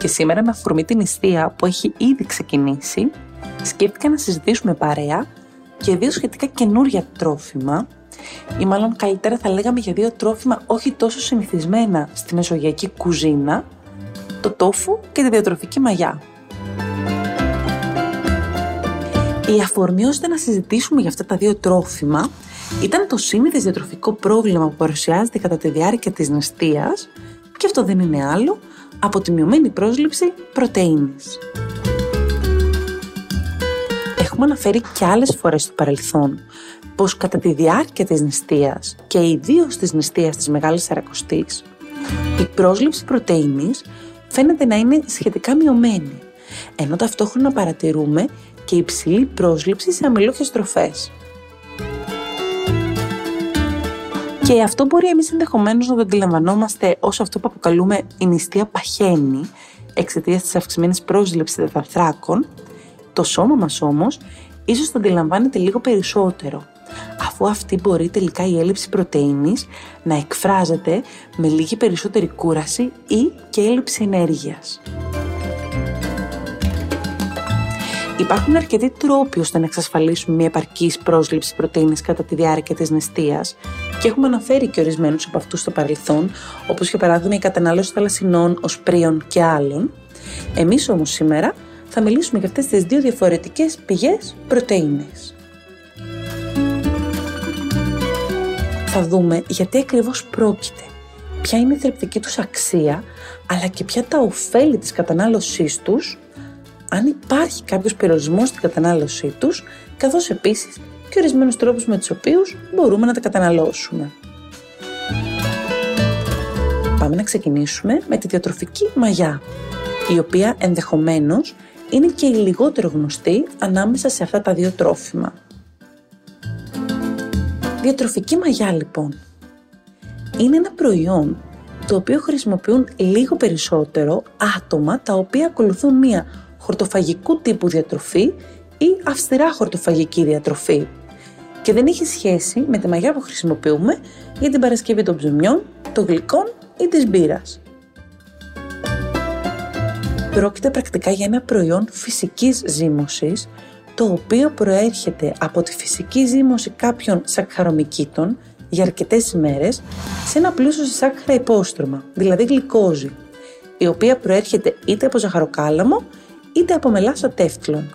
και σήμερα με αφορμή την νηστεία που έχει ήδη ξεκινήσει σκέφτηκα να συζητήσουμε παρέα για δύο σχετικά καινούρια τρόφιμα ή μάλλον καλύτερα θα λέγαμε για δύο τρόφιμα όχι τόσο συνηθισμένα στη μεσογειακή κουζίνα το τόφου και τη διατροφική μαγιά. Η αφορμή ώστε να συζητήσουμε για αυτά τα δύο τρόφιμα ήταν το σύνηθες διατροφικό πρόβλημα που παρουσιάζεται κατά τη διάρκεια της νηστείας και αυτό δεν είναι άλλο από τη μειωμένη πρόσληψη πρωτεΐνης. Έχουμε αναφέρει και άλλες φορές στο παρελθόν πως κατά τη διάρκεια της νηστείας και ιδίως της νηστείας της Μεγάλης Σαρακοστής η πρόσληψη πρωτεΐνης φαίνεται να είναι σχετικά μειωμένη ενώ ταυτόχρονα παρατηρούμε και υψηλή πρόσληψη σε αμυλόχες τροφές. Και αυτό μπορεί εμείς ενδεχομένως να το αντιλαμβανόμαστε ως αυτό που αποκαλούμε η νηστεία παχαίνει εξαιτίας της αυξημένης πρόσληψης τεταρθράκων, το σώμα μας όμως ίσως το αντιλαμβάνεται λίγο περισσότερο, αφού αυτή μπορεί τελικά η έλλειψη πρωτεΐνης να εκφράζεται με λίγη περισσότερη κούραση ή και έλλειψη ενέργειας. Υπάρχουν αρκετοί τρόποι ώστε να εξασφαλίσουμε μια επαρκής πρόσληψη πρωτενη κατά τη διάρκεια της νηστείας και έχουμε αναφέρει και ορισμένους από αυτούς στο παρελθόν, όπως για παράδειγμα η κατανάλωση θαλασσινών, οσπρίων και άλλων. Εμείς όμως σήμερα θα μιλήσουμε για αυτές τις δύο διαφορετικές πηγές πρωτενη. Θα δούμε γιατί ακριβώς πρόκειται, ποια είναι η θρεπτική τους αξία, αλλά και ποια τα ωφέλη της κατανάλωσής τους αν υπάρχει κάποιος περιορισμός στην κατανάλωσή τους, καθώς επίσης και ορισμένους τρόπους με τους οποίους μπορούμε να τα καταναλώσουμε. Πάμε να ξεκινήσουμε με τη διατροφική μαγιά, η οποία ενδεχομένως είναι και η λιγότερο γνωστή ανάμεσα σε αυτά τα δύο τρόφιμα. Διατροφική μαγιά λοιπόν είναι ένα προϊόν το οποίο χρησιμοποιούν λίγο περισσότερο άτομα τα οποία ακολουθούν μία χορτοφαγικού τύπου διατροφή ή αυστηρά χορτοφαγική διατροφή και δεν έχει σχέση με τη μαγιά που χρησιμοποιούμε για την παρασκευή των ψωμιών, των γλυκών ή της μπύρας. Πρόκειται πρακτικά για ένα προϊόν φυσικής ζύμωσης το οποίο προέρχεται από τη φυσική ζύμωση κάποιων σακχαρομικήτων για αρκετές ημέρες σε ένα πλούσιο σε σάκχαρα υπόστρωμα, δηλαδή γλυκόζη, η οποία προέρχεται είτε από ζαχαροκάλαμο είτε από μελάσα τεύτλων.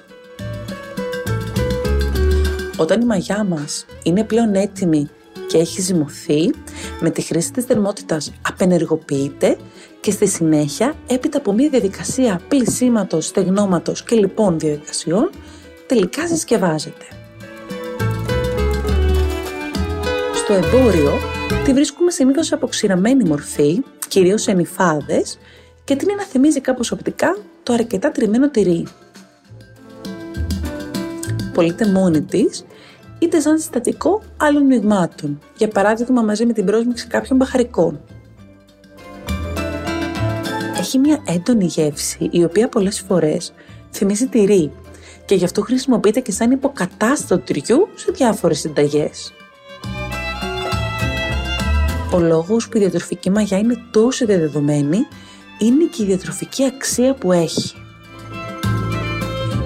Όταν η μαγιά μας είναι πλέον έτοιμη και έχει ζυμωθεί, με τη χρήση της θερμότητας απενεργοποιείται και στη συνέχεια, έπειτα από μια διαδικασία πλησίματος, στεγνώματος και λοιπόν διαδικασιών, τελικά συσκευάζεται. Στο εμπόριο τη βρίσκουμε συνήθως από ξηραμένη μορφή, κυρίως σε νυφάδες, και την να θυμίζει κάπως οπτικά το αρκετά τριμμένο τυρί. Πωλείται μόνη της είτε σαν συστατικό άλλων μειγμάτων, για παράδειγμα μαζί με την πρόσμιξη κάποιων μπαχαρικών. Έχει μια έντονη γεύση, η οποία πολλές φορές θυμίζει τυρί και γι' αυτό χρησιμοποιείται και σαν υποκατάστατο τυριού σε διάφορες συνταγές. Ο λόγος που η διατροφική μαγιά είναι τόσο διαδεδομένη είναι και η διατροφική αξία που έχει.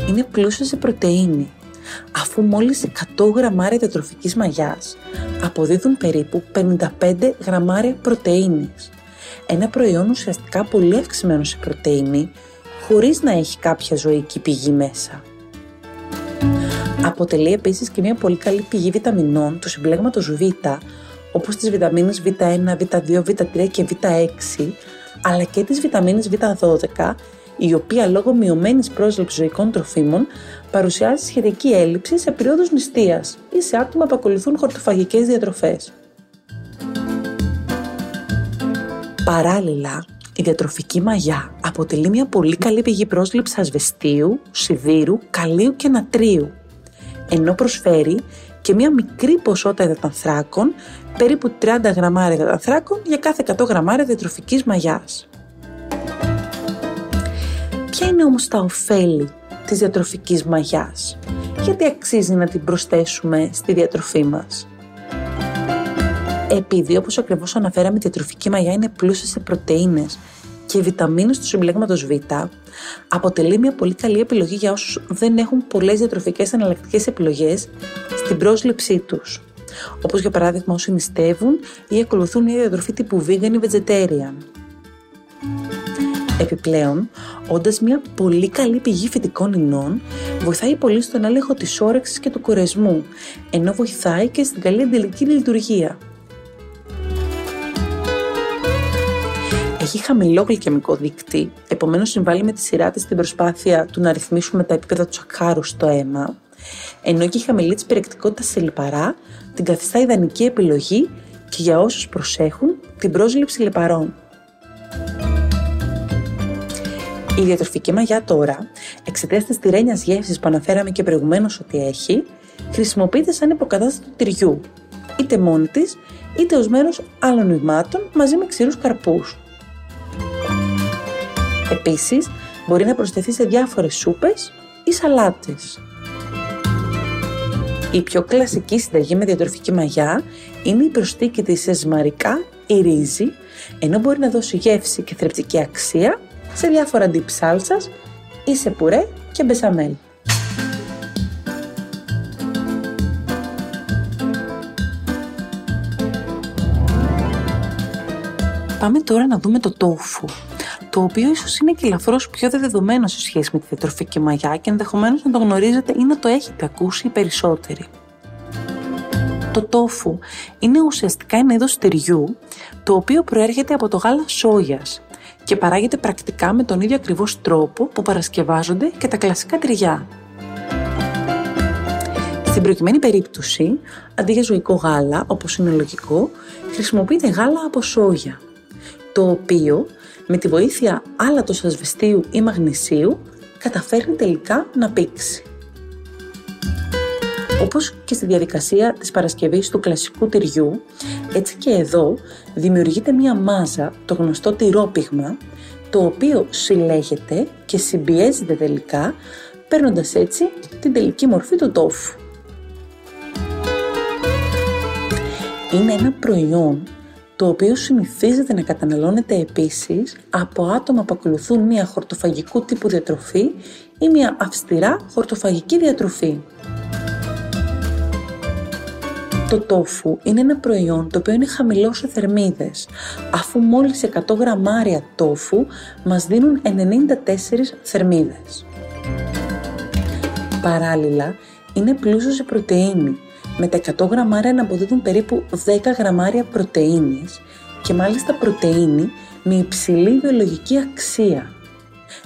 Είναι πλούσια σε πρωτεΐνη, αφού μόλις 100 γραμμάρια διατροφικής μαγιάς αποδίδουν περίπου 55 γραμμάρια πρωτεΐνης. Ένα προϊόν ουσιαστικά πολύ αυξημένο σε πρωτεΐνη, χωρίς να έχει κάποια ζωική πηγή μέσα. Αποτελεί επίσης και μια πολύ καλή πηγή βιταμινών του συμπλέγματος Β, όπως τις βιταμίνες Β1, Β2, Β3 και Β6, αλλά και της βιταμίνης Β12, η οποία λόγω μειωμένης πρόσληψης ζωικών τροφίμων παρουσιάζει σχετική έλλειψη σε περίοδους νηστείας ή σε άτομα που ακολουθούν χορτοφαγικές διατροφές. Παράλληλα, Η διατροφική μαγιά αποτελεί μια πολύ καλή πηγή πρόσληψης ασβεστίου, σιδήρου, καλίου και νατρίου, ενώ προσφέρει και μια μικρή ποσότητα υδατανθράκων, περίπου 30 γραμμάρια υδατανθράκων για κάθε 100 γραμμάρια διατροφικής μαγιάς. Ποια είναι όμως τα ωφέλη της διατροφικής μαγιάς; Γιατί αξίζει να την προσθέσουμε στη διατροφή μας; Επειδή όπως ακριβώς αναφέραμε η διατροφική μαγιά είναι πλούσια σε πρωτεΐνες και βιταμίνες του συμπλέγματος Β, αποτελεί μια πολύ καλή επιλογή για όσους δεν έχουν πολλές διατροφικές εναλλακτικές επιλογές στην πρόσληψή τους. Όπως για παράδειγμα όσοι νηστεύουν ή ακολουθούν μια διατροφή τύπου vegan ή vegetarian. Επιπλέον, όντας μια πολύ καλή πηγή φυτικών ινών, βοηθάει πολύ στον έλεγχο της όρεξης και του κορεσμού, ενώ βοηθάει και στην καλή αντιλική λειτουργία. Έχει χαμηλό γλυκαιμικό δείκτη, επομένως συμβάλλει με τη σειρά της στην προσπάθεια του να ρυθμίσουμε τα επίπεδα του σακχάρου στο αίμα, ενώ και η χαμηλή της περιεκτικότητας σε λιπαρά την καθιστά ιδανική επιλογή και για όσους προσέχουν την πρόσληψη λιπαρών. Η διατροφική μαγιά τώρα, εξαιτίας της τυρένια γεύσης που αναφέραμε και προηγουμένως ότι έχει, χρησιμοποιείται σαν υποκατάστατο του τυριού, είτε μόνη της, είτε ως μέρος άλλων νοημάτων μαζί με ξηρούς καρπούς. Επίσης, μπορεί να προσθεθεί σε διάφορες σούπες ή σαλάτες. Η πιο κλασική συνταγή με διατροφική μαγιά είναι η προστίκη της σε ζυμαρικά ή ρύζι, ενώ μπορεί να δώσει γεύση και θρεπτική αξία σε διάφορα dip σάλσας ή σε πουρέ και μπεσαμέλ. Πάμε τώρα να δούμε το τόφου, το οποίο ίσως είναι και ελαφρώς πιο δεδομένο σε σχέση με τη διατροφική μαγιά και ενδεχομένως να το γνωρίζετε ή να το έχετε ακούσει οι περισσότεροι. Το τόφου είναι ουσιαστικά ένα είδος τυριού, το οποίο προέρχεται από το γάλα σόγιας και παράγεται πρακτικά με τον ίδιο ακριβώς τρόπο που παρασκευάζονται και τα κλασικά τυριά. Στην προκειμένη περίπτωση, αντί για ζωικό γάλα, όπως είναι λογικό, χρησιμοποιείται γάλα από σόγια, το οποίο με τη βοήθεια άλατος ασβεστίου ή μαγνησίου καταφέρνει τελικά να πήξει. Όπως και στη διαδικασία της παρασκευής του κλασικού τυριού, έτσι και εδώ δημιουργείται μία μάζα, το γνωστό τυρόπιγμα, το οποίο συλλέγεται και συμπιέζεται τελικά, παίρνοντας έτσι την τελική μορφή του τόφου. Είναι ένα προϊόν το οποίο συνηθίζεται να καταναλώνεται επίσης από άτομα που ακολουθούν μια χορτοφαγικού τύπου διατροφή ή μια αυστηρά χορτοφαγική διατροφή. Το τόφου είναι ένα προϊόν το οποίο είναι χαμηλό σε θερμίδες, αφού μόλις 100 γραμμάρια τόφου μας δίνουν 94 θερμίδες. Παράλληλα, είναι πλούσιο σε πρωτεΐνη, με τα 100 γραμμάρια να αποδίδουν περίπου 10 γραμμάρια πρωτεΐνης και μάλιστα πρωτεΐνη με υψηλή βιολογική αξία.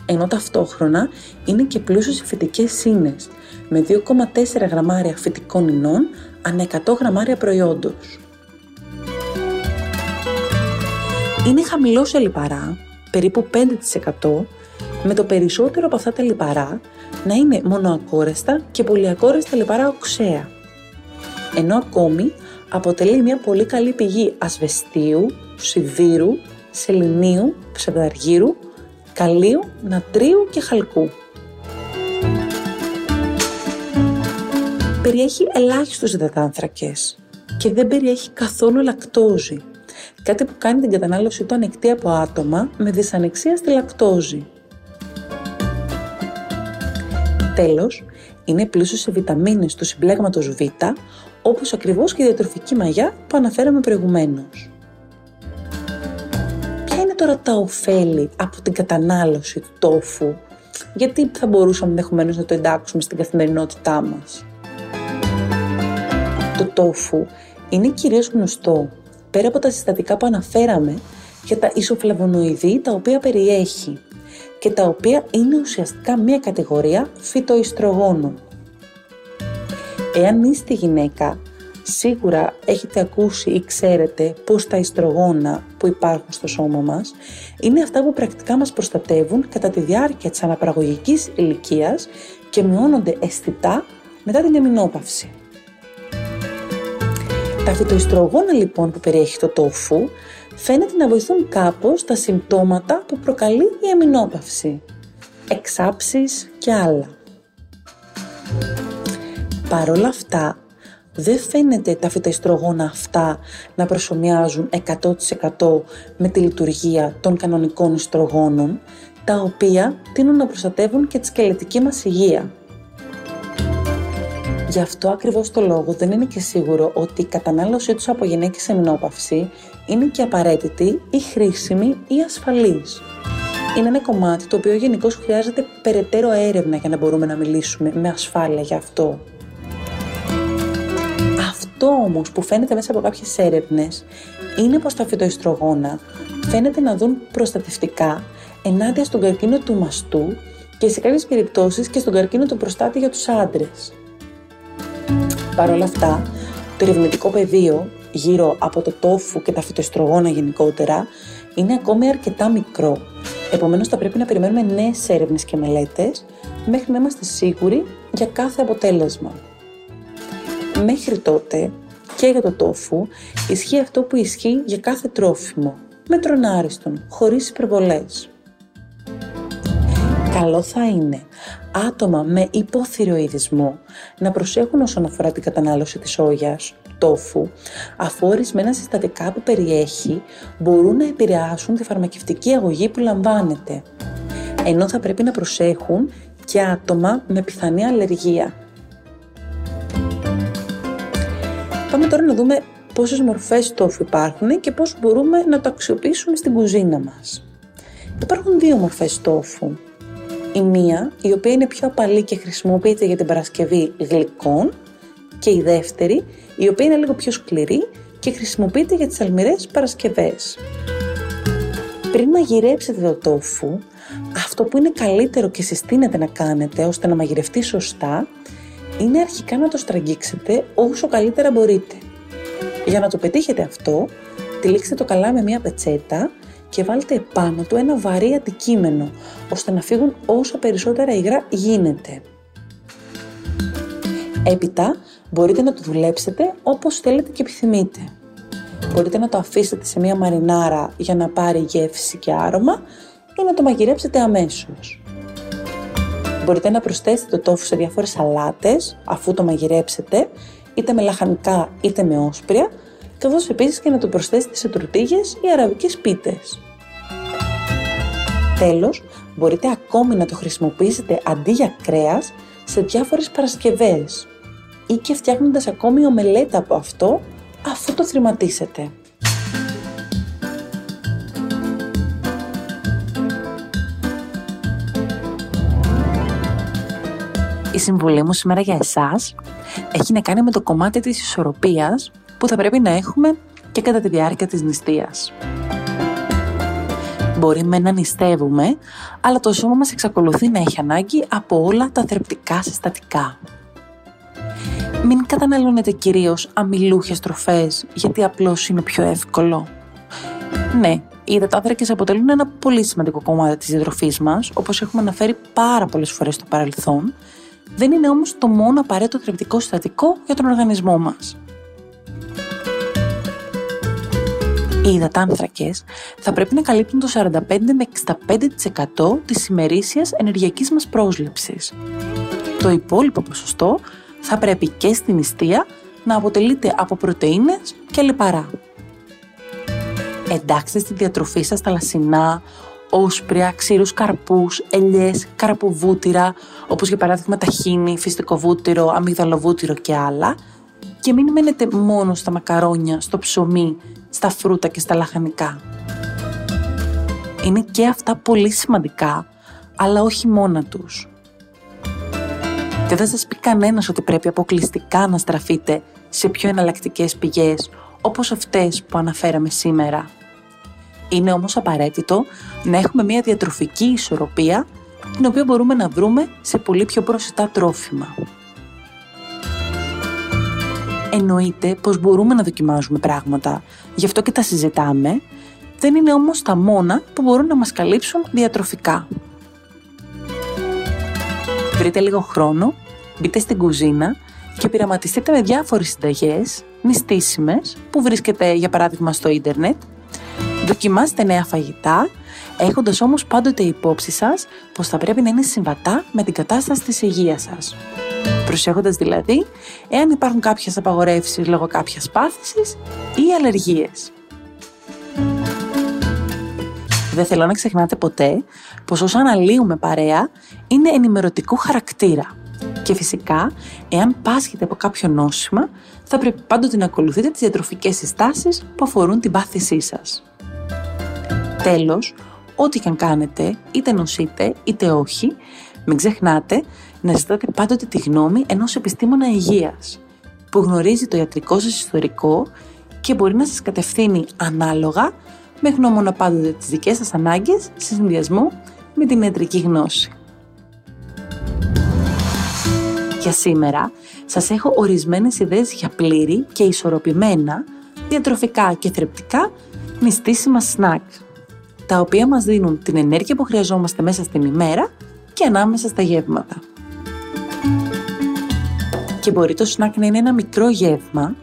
Ενώ ταυτόχρονα είναι και πλούσιος σε φυτικές σύνες, με 2,4 γραμμάρια φυτικών ινών ανά 100 γραμμάρια προϊόντος. Είναι χαμηλό σε λιπαρά, περίπου 5%, με το περισσότερο από αυτά τα λιπαρά να είναι μονοακόρεστα και πολυακόρεστα λιπαρά οξέα. Ενώ ακόμη αποτελεί μια πολύ καλή πηγή ασβεστίου, σιδήρου, σεληνίου, ψευδαργύρου, καλίου, νατρίου και χαλκού. περιέχει ελάχιστους υδατάνθρακες και δεν περιέχει καθόλου λακτόζη, κάτι που κάνει την κατανάλωση του ανεκτή από άτομα με δυσανεξία στη λακτόζη. Τέλος, είναι πλούσιος σε βιταμίνες του συμπλέγματος Β, όπως ακριβώς και η διατροφική μαγιά που αναφέραμε προηγουμένως. Ποια είναι τώρα τα ωφέλη από την κατανάλωση του τόφου, γιατί θα μπορούσαμε ενδεχομένως να το εντάξουμε στην καθημερινότητά μας; Το τόφου είναι κυρίως γνωστό, πέρα από τα συστατικά που αναφέραμε, για τα ισοφλαβονοειδή τα οποία περιέχει και τα οποία είναι ουσιαστικά μία κατηγορία φυτοϊστρογόνων. Εάν είστε γυναίκα, Σίγουρα έχετε ακούσει ή ξέρετε πως τα ιστρογόνα που υπάρχουν στο σώμα μας είναι αυτά που πρακτικά μας προστατεύουν κατά τη διάρκεια της αναπαραγωγικής ηλικίας και μειώνονται αισθητά μετά την εμεινόπαυση. Τα φυτοϊστρογόνα λοιπόν που περιέχει το τόφου φαίνεται να βοηθούν κάπως τα συμπτώματα που προκαλεί η εμεινόπαυση, εξάψεις και άλλα. Παρ' όλα αυτά, δεν φαίνεται τα φυτοϊστρογόνα αυτά να προσωμιάζουν 100% με τη λειτουργία των κανονικών ιστρογόνων, τα οποία τείνουν να προστατεύουν και τη σκελετική μας υγεία. Γι' αυτό ακριβώς το λόγο δεν είναι και σίγουρο ότι η κατανάλωσή τους από γυναίκες σε μηνόπαυση είναι και απαραίτητη ή χρήσιμη ή ασφαλής. Είναι ένα κομμάτι το οποίο γενικώς χρειάζεται περαιτέρω έρευνα για να μπορούμε να μιλήσουμε με ασφάλεια γι' αυτό. Αυτό όμως που φαίνεται μέσα από κάποιες έρευνες είναι πως τα φυτοϊστρογόνα φαίνεται να δουν προστατευτικά ενάντια στον καρκίνο του μαστού και σε κάποιες περιπτώσεις και στον καρκίνο του προστάτη για τους άντρες. Παρ' όλα αυτά, το ερευνητικό πεδίο γύρω από το τόφου και τα φυτοστρογόνα γενικότερα είναι ακόμη αρκετά μικρό. Επομένως θα πρέπει να περιμένουμε νέες έρευνες και μελέτες μέχρι να είμαστε σίγουροι για κάθε αποτέλεσμα. Μέχρι τότε και για το τόφου ισχύει αυτό που ισχύει για κάθε τρόφιμο, με τρονάριστον, χωρίς υπερβολές. Καλό θα είναι άτομα με υποθυροειδισμό να προσέχουν όσον αφορά την κατανάλωση της σόγιας, τόφου, αφού ορισμένα συστατικά που περιέχει μπορούν να επηρεάσουν τη φαρμακευτική αγωγή που λαμβάνεται. Ενώ θα πρέπει να προσέχουν και άτομα με πιθανή αλλεργία. Τώρα να δούμε πόσες μορφές τόφου υπάρχουν και πώς μπορούμε να το αξιοποιήσουμε στην κουζίνα μας. Υπάρχουν δύο μορφές τόφου. Η μία, η οποία είναι πιο απαλή και χρησιμοποιείται για την παρασκευή γλυκών και η δεύτερη, η οποία είναι λίγο πιο σκληρή και χρησιμοποιείται για τις αλμυρές παρασκευές. Πριν μαγειρέψετε το τόφου, αυτό που είναι καλύτερο και συστήνεται να κάνετε ώστε να μαγειρευτεί σωστά, είναι αρχικά να το στραγγίξετε όσο καλύτερα μπορείτε. Για να το πετύχετε αυτό, τυλίξτε το καλά με μια πετσέτα και βάλτε επάνω του ένα βαρύ αντικείμενο, ώστε να φύγουν όσο περισσότερα υγρά γίνεται. Έπειτα μπορείτε να το δουλέψετε όπως θέλετε και επιθυμείτε. Μπορείτε να το αφήσετε σε μια μαρινάρα για να πάρει γεύση και άρωμα ή να το μαγειρέψετε αμέσως. Μπορείτε να προσθέσετε το τόφου σε διάφορες σαλάτες αφού το μαγειρέψετε, είτε με λαχανικά είτε με όσπρια, καθώς επίσης και να το προσθέσετε σε τουρτίγες ή αραβικές πίτες. Τέλος, μπορείτε ακόμη να το χρησιμοποιήσετε αντί για κρέας σε διάφορες παρασκευές ή και φτιάχνοντας ακόμη ομελέτα από αυτό αφού το θρηματίσετε. Συμβουλή μου σήμερα για εσάς έχει να κάνει με το κομμάτι της ισορροπίας που θα πρέπει να έχουμε και κατά τη διάρκεια της νηστείας. Μπορεί με να νηστεύουμε, αλλά το σώμα μας εξακολουθεί να έχει ανάγκη από όλα τα θρεπτικά συστατικά. Μην καταναλώνετε κυρίως αμυλούχες τροφές, γιατί απλώς είναι πιο εύκολο. Ναι, οι υδατάνθρακες αποτελούν ένα πολύ σημαντικό κομμάτι της διατροφής μας, όπως έχουμε αναφέρει πάρα πολλές φορές στο παρελθόν, δεν είναι όμως το μόνο απαραίτητο θρεπτικό συστατικό για τον οργανισμό μας. Οι υδατάνθρακες θα πρέπει να καλύπτουν το 45 με 65% της ημερήσιας ενεργειακής μας πρόσληψης. Το υπόλοιπο ποσοστό θα πρέπει και στην νηστεία να αποτελείται από πρωτεΐνες και λιπαρά. Εντάξτε στη διατροφή σας τα λασινά, όσπρια, ξύρους καρπούς, ελιές, καρποβούτυρα, όπως για παράδειγμα ταχίνι, φυστικό βούτυρο, αμυγδαλοβούτυρο και άλλα, και μην μένετε μόνο στα μακαρόνια, στο ψωμί, στα φρούτα και στα λαχανικά. Είναι και αυτά πολύ σημαντικά, αλλά όχι μόνα τους. Και δεν σας πει κανένας ότι πρέπει αποκλειστικά να στραφείτε σε πιο εναλλακτικές πηγές, όπως αυτές που αναφέραμε σήμερα. Είναι όμως απαραίτητο να έχουμε μια διατροφική ισορροπία, την οποία μπορούμε να βρούμε σε πολύ πιο προσιτά τρόφιμα. Εννοείται πως μπορούμε να δοκιμάζουμε πράγματα, γι' αυτό και τα συζητάμε, δεν είναι όμως τα μόνα που μπορούν να μας καλύψουν διατροφικά. Βρείτε λίγο χρόνο, μπείτε στην κουζίνα και πειραματιστείτε με διάφορες συνταγές, νηστίσιμες, που βρίσκεται για παράδειγμα στο ίντερνετ. Δοκιμάστε νέα φαγητά, έχοντας όμως πάντοτε υπόψη σας πως θα πρέπει να είναι συμβατά με την κατάσταση της υγείας σας. Προσέχοντας δηλαδή εάν υπάρχουν κάποιες απαγορεύσεις λόγω κάποιας πάθησης ή αλλεργίες. Δεν θέλω να ξεχνάτε ποτέ πως όσα αναλύουμε παρέα είναι ενημερωτικού χαρακτήρα. Και φυσικά, εάν πάσχετε από κάποιο νόσημα, θα πρέπει πάντοτε να ακολουθείτε τις διατροφικές συστάσεις που αφορούν την πάθησή σας. Τέλος, ό,τι και αν κάνετε, είτε νοσείτε είτε όχι, μην ξεχνάτε να ζητάτε πάντοτε τη γνώμη ενός επιστήμονα υγείας, που γνωρίζει το ιατρικό σας ιστορικό και μπορεί να σας κατευθύνει ανάλογα με γνώμονα πάντοτε τις δικές σας ανάγκες σε συνδυασμό με την ιατρική γνώση. Για σήμερα σας έχω ορισμένες ιδέες για πλήρη και ισορροπημένα, διατροφικά και θρεπτικά νηστίσιμα σνακ, τα οποία μας δίνουν την ενέργεια που χρειαζόμαστε μέσα στην ημέρα και ανάμεσα στα γεύματα. Και μπορεί το σνακ να είναι ένα μικρό γεύμα,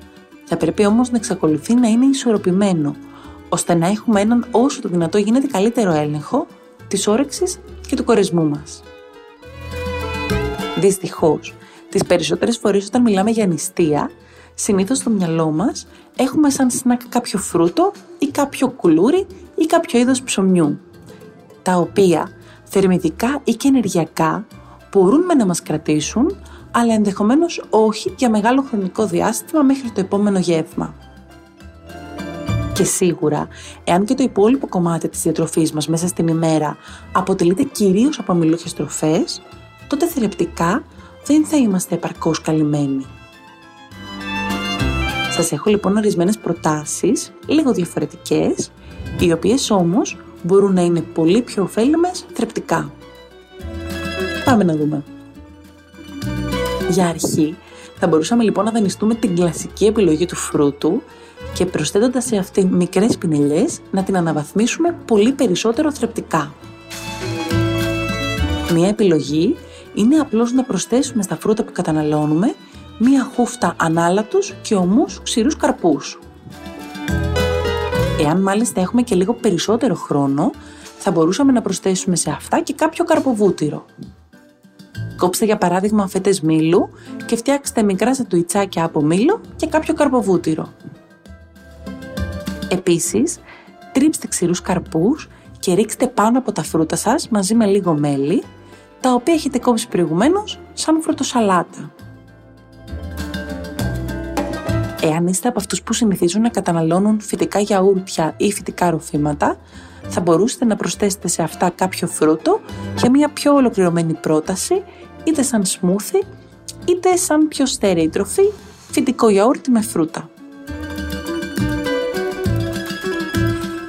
θα πρέπει όμως να εξακολουθεί να είναι ισορροπημένο, ώστε να έχουμε έναν όσο το δυνατό γίνεται καλύτερο έλεγχο της όρεξης και του κορεσμού μας. Δυστυχώς, τις περισσότερες φορές όταν μιλάμε για νηστεία, συνήθως στο μυαλό μας έχουμε σαν σνακ κάποιο φρούτο ή κάποιο κουλούρι ή κάποιο είδος ψωμιού, τα οποία θερμιδικά ή και ενεργειακά μπορούν με να μας κρατήσουν, αλλά ενδεχομένως όχι για μεγάλο χρονικό διάστημα μέχρι το επόμενο γεύμα. Και σίγουρα, εάν και το υπόλοιπο κομμάτι της διατροφής μας μέσα στην ημέρα αποτελείται κυρίως από αμυλούχες τροφές, τότε θρεπτικά δεν θα είμαστε επαρκώς καλυμμένοι. Σας έχω λοιπόν ορισμένες προτάσεις, λίγο διαφορετικές, οι οποίες όμως μπορούν να είναι πολύ πιο ωφέλιμες θρεπτικά. Πάμε να δούμε. Για αρχή, θα μπορούσαμε λοιπόν να δανειστούμε την κλασική επιλογή του φρούτου και προσθέτοντας σε αυτή μικρές πινελιές να την αναβαθμίσουμε πολύ περισσότερο θρεπτικά. Μία επιλογή είναι απλώς να προσθέσουμε στα φρούτα που καταναλώνουμε μία χούφτα ανάλατους και ομούς ξηρούς καρπούς. Εάν μάλιστα έχουμε και λίγο περισσότερο χρόνο, θα μπορούσαμε να προσθέσουμε σε αυτά και κάποιο καρποβούτυρο. Κόψτε για παράδειγμα φέτες μήλου και φτιάξτε μικρά σατουιτσάκια από μήλο και κάποιο καρποβούτυρο. Επίσης, τρίψτε ξηρούς καρπούς και ρίξτε πάνω από τα φρούτα σας μαζί με λίγο μέλι, τα οποία έχετε κόψει προηγουμένως σαν φρουτοσαλάτα. Εάν είστε από αυτούς που συνηθίζουν να καταναλώνουν φυτικά γιαούρτια ή φυτικά ροφήματα, θα μπορούσατε να προσθέσετε σε αυτά κάποιο φρούτο για μια πιο ολοκληρωμένη πρόταση, είτε σαν σμούθι, είτε σαν πιο στέρεη τροφή, φυτικό γιαούρτι με φρούτα.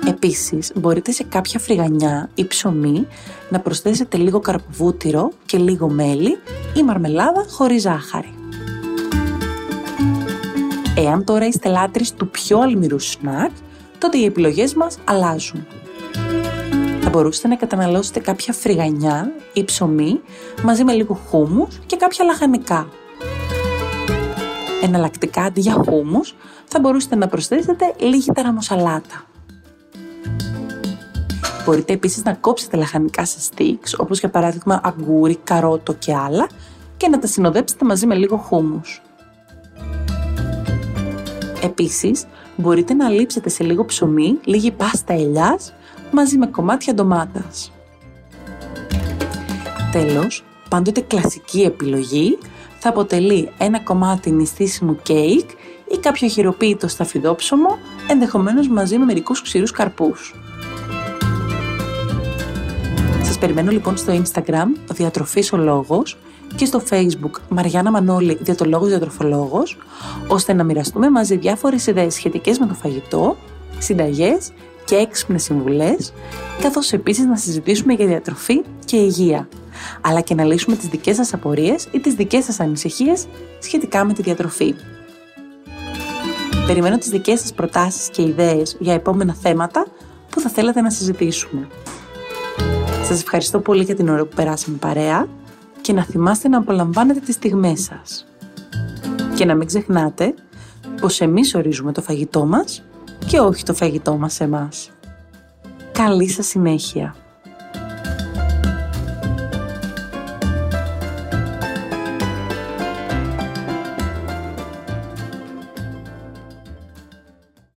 Επίσης, μπορείτε σε κάποια φρυγανιά ή ψωμί να προσθέσετε λίγο καρποβούτυρο και λίγο μέλι ή μαρμελάδα χωρίς ζάχαρη. Εάν τώρα είστε λάτρεις του πιο αλμυρού σνακ, τότε οι επιλογές μας αλλάζουν. Θα μπορούσατε να καταναλώσετε κάποια φρυγανιά ή ψωμί μαζί με λίγο χούμους και κάποια λαχανικά. Εναλλακτικά αντί για χούμους θα μπορούσατε να προσθέσετε λίγη ταραμοσαλάτα. Μπορείτε επίσης να κόψετε λαχανικά σε sticks, όπως για παράδειγμα αγκούρι, καρότο και άλλα, και να τα συνοδέψετε μαζί με λίγο χούμους. Επίσης, μπορείτε να λείψετε σε λίγο ψωμί, λίγη πάστα ελιάς, μαζί με κομμάτια ντομάτας. Τέλος, πάντοτε κλασική επιλογή θα αποτελεί ένα κομμάτι νηστίσιμου κέικ ή κάποιο χειροποίητο σταφιδόψωμο, ενδεχομένως μαζί με μερικούς ξηρούς καρπούς. Σας περιμένω λοιπόν στο Instagram, ο Διατροφής ο Λόγος, και στο Facebook Μαριάννα Μανώλη, Διατολόγος Διατροφολόγος, ώστε να μοιραστούμε μαζί διάφορες ιδέες σχετικές με το φαγητό, συνταγές και έξυπνες συμβουλές, καθώς επίσης να συζητήσουμε για διατροφή και υγεία, αλλά και να λύσουμε τις δικές σας απορίες ή τις δικές σας ανησυχίες σχετικά με τη διατροφή. Περιμένω τις δικές σας προτάσεις και ιδέες για επόμενα θέματα που θα θέλατε να συζητήσουμε. Σας ευχαριστώ πολύ για την ώρα που περάσαμε παρέα και να θυμάστε να απολαμβάνετε τις στιγμές σας. Και να μην ξεχνάτε πως εμείς ορίζουμε το φαγητό μας και όχι το φαγητό μας εμάς. Καλή σας συνέχεια!